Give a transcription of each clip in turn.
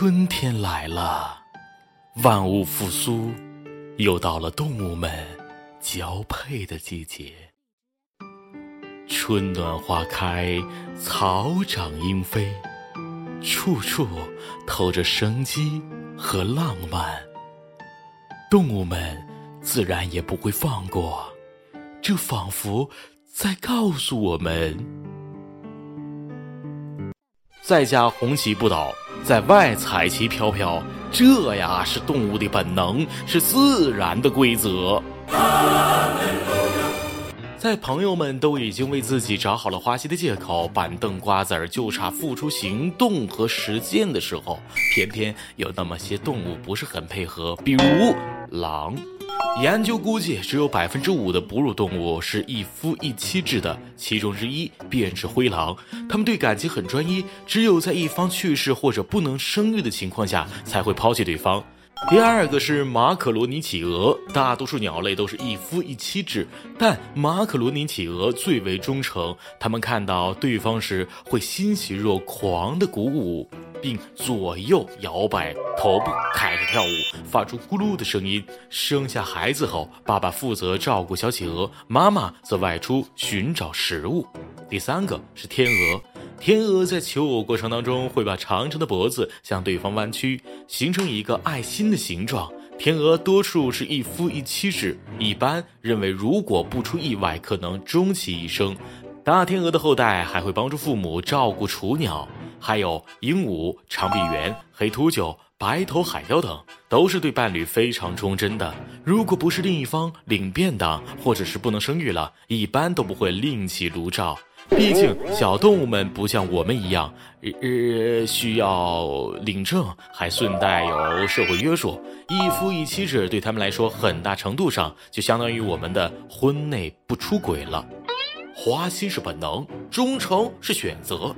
春天来了，万物复苏，又到了动物们交配的季节。春暖花开，草长莺飞，处处透着生机和浪漫。动物们自然也不会放过，这仿佛在告诉我们：在家红旗不倒。在外彩旗飘飘，这呀是动物的本能，是自然的规则。在朋友们都已经为自己找好了花心的借口，板凳瓜子儿就差付出行动和实践的时候，偏偏有那么些动物不是很配合，比如狼。研究估计，只有百分之五的哺乳动物是一夫一妻制的，其中之一便是灰狼。它们对感情很专一，只有在一方去世或者不能生育的情况下，才会抛弃对方。第二个是马可罗尼企鹅，大多数鸟类都是一夫一妻制，但马可罗尼企鹅最为忠诚。它们看到对方时会欣喜若狂的鼓舞。并左右摇摆头部，开始跳舞，发出咕噜的声音。生下孩子后，爸爸负责照顾小企鹅，妈妈则外出寻找食物。第三个是天鹅，天鹅在求偶过程当中会把长长的脖子向对方弯曲，形成一个爱心的形状。天鹅多数是一夫一妻制，一般认为如果不出意外，可能终其一生。大天鹅的后代还会帮助父母照顾雏鸟。还有鹦鹉、长臂猿、黑秃鹫、白头海雕等，都是对伴侣非常忠贞的。如果不是另一方领便当，或者是不能生育了，一般都不会另起炉灶。毕竟小动物们不像我们一样，呃，需要领证，还顺带有社会约束。一夫一妻制对他们来说，很大程度上就相当于我们的婚内不出轨了。花心是本能，忠诚是选择。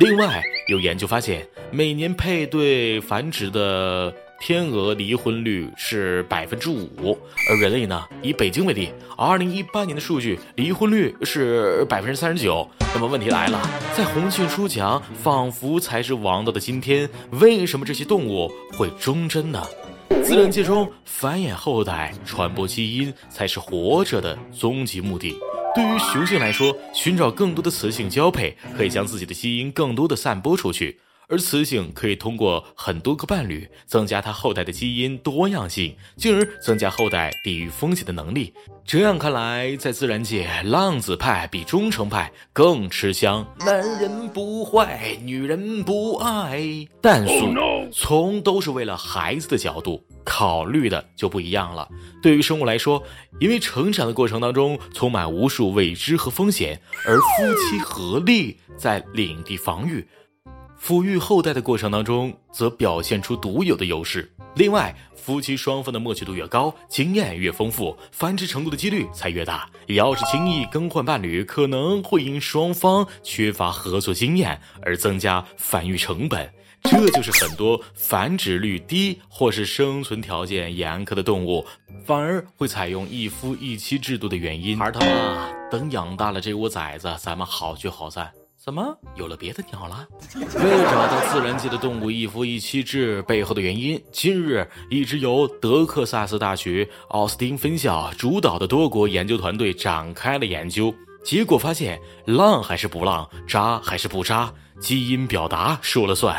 另外，有研究发现，每年配对繁殖的天鹅离婚率是百分之五，而人类呢，以北京为例，二零一八年的数据离婚率是百分之三十九。那么问题来了，在红杏出墙仿佛才是王道的今天，为什么这些动物会忠贞呢？自然界中，繁衍后代、传播基因才是活着的终极目的。对于雄性来说，寻找更多的雌性交配，可以将自己的基因更多的散播出去；而雌性可以通过很多个伴侣，增加它后代的基因多样性，进而增加后代抵御风险的能力。这样看来，在自然界，浪子派比忠诚派更吃香。男人不坏，女人不爱，但是从都是为了孩子的角度。考虑的就不一样了。对于生物来说，因为成长的过程当中充满无数未知和风险，而夫妻合力在领地防御、抚育后代的过程当中，则表现出独有的优势。另外，夫妻双方的默契度越高，经验越丰富，繁殖成功的几率才越大。要是轻易更换伴侣，可能会因双方缺乏合作经验而增加繁育成本。这就是很多繁殖率低或是生存条件严苛的动物，反而会采用一夫一妻制度的原因。儿他妈，等养大了这窝崽子，咱们好聚好散。怎么有了别的鸟了？为了找到自然界的动物一夫一妻制背后的原因，近日一支由德克萨斯大学奥斯汀分校主导的多国研究团队展开了研究，结果发现，浪还是不浪，渣还是不渣，基因表达说了算。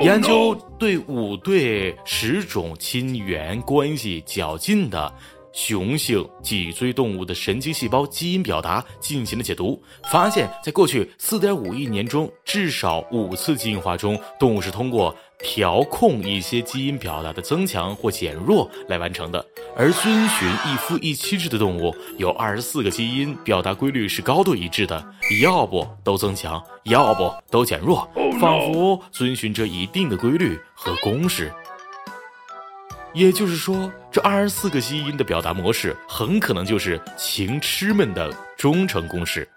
研究对五对十种亲缘关系较近的雄性脊椎动物的神经细胞基因表达进行了解读，发现，在过去四点五亿年中，至少五次进化中，动物是通过。调控一些基因表达的增强或减弱来完成的，而遵循一夫一妻制的动物有二十四个基因表达规律是高度一致的，要不都增强，要不都减弱，仿佛遵循着一定的规律和公式。也就是说，这二十四个基因的表达模式很可能就是情痴们的忠诚公式。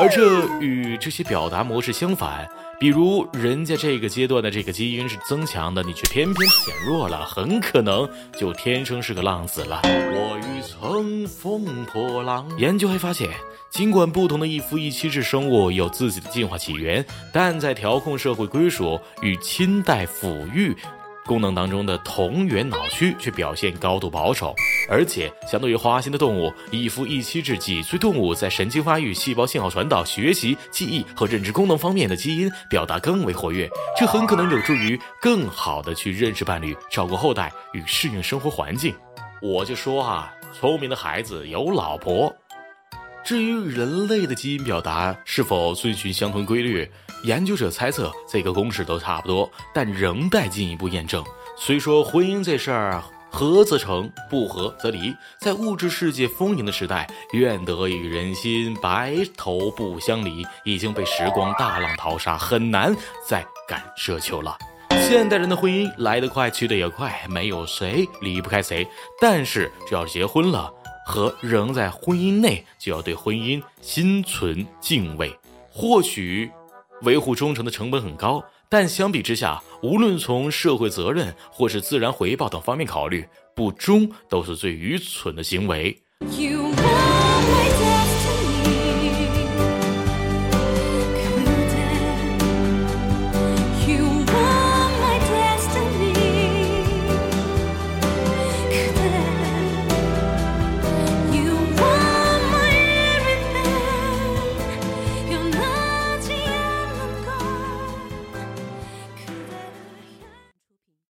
而这与这些表达模式相反。比如，人家这个阶段的这个基因是增强的，你却偏偏减弱了，很可能就天生是个浪子了。我欲乘风破浪。研究还发现，尽管不同的一夫一妻制生物有自己的进化起源，但在调控社会归属与亲代抚育。功能当中的同源脑区却表现高度保守，而且相对于花心的动物，一夫一妻制脊椎动物在神经发育、细胞信号传导、学习、记忆和认知功能方面的基因表达更为活跃，这很可能有助于更好的去认识伴侣、照顾后代与适应生活环境。我就说啊，聪明的孩子有老婆。至于人类的基因表达是否遵循相同规律？研究者猜测，这个公式都差不多，但仍待进一步验证。虽说婚姻这事儿合则成，不合则离，在物质世界丰盈的时代，愿得与人心，白头不相离，已经被时光大浪淘沙，很难再敢奢求了。现代人的婚姻来得快，去得也快，没有谁离不开谁。但是，只要结婚了，和仍在婚姻内，就要对婚姻心存敬畏。或许。维护忠诚的成本很高，但相比之下，无论从社会责任或是自然回报等方面考虑，不忠都是最愚蠢的行为。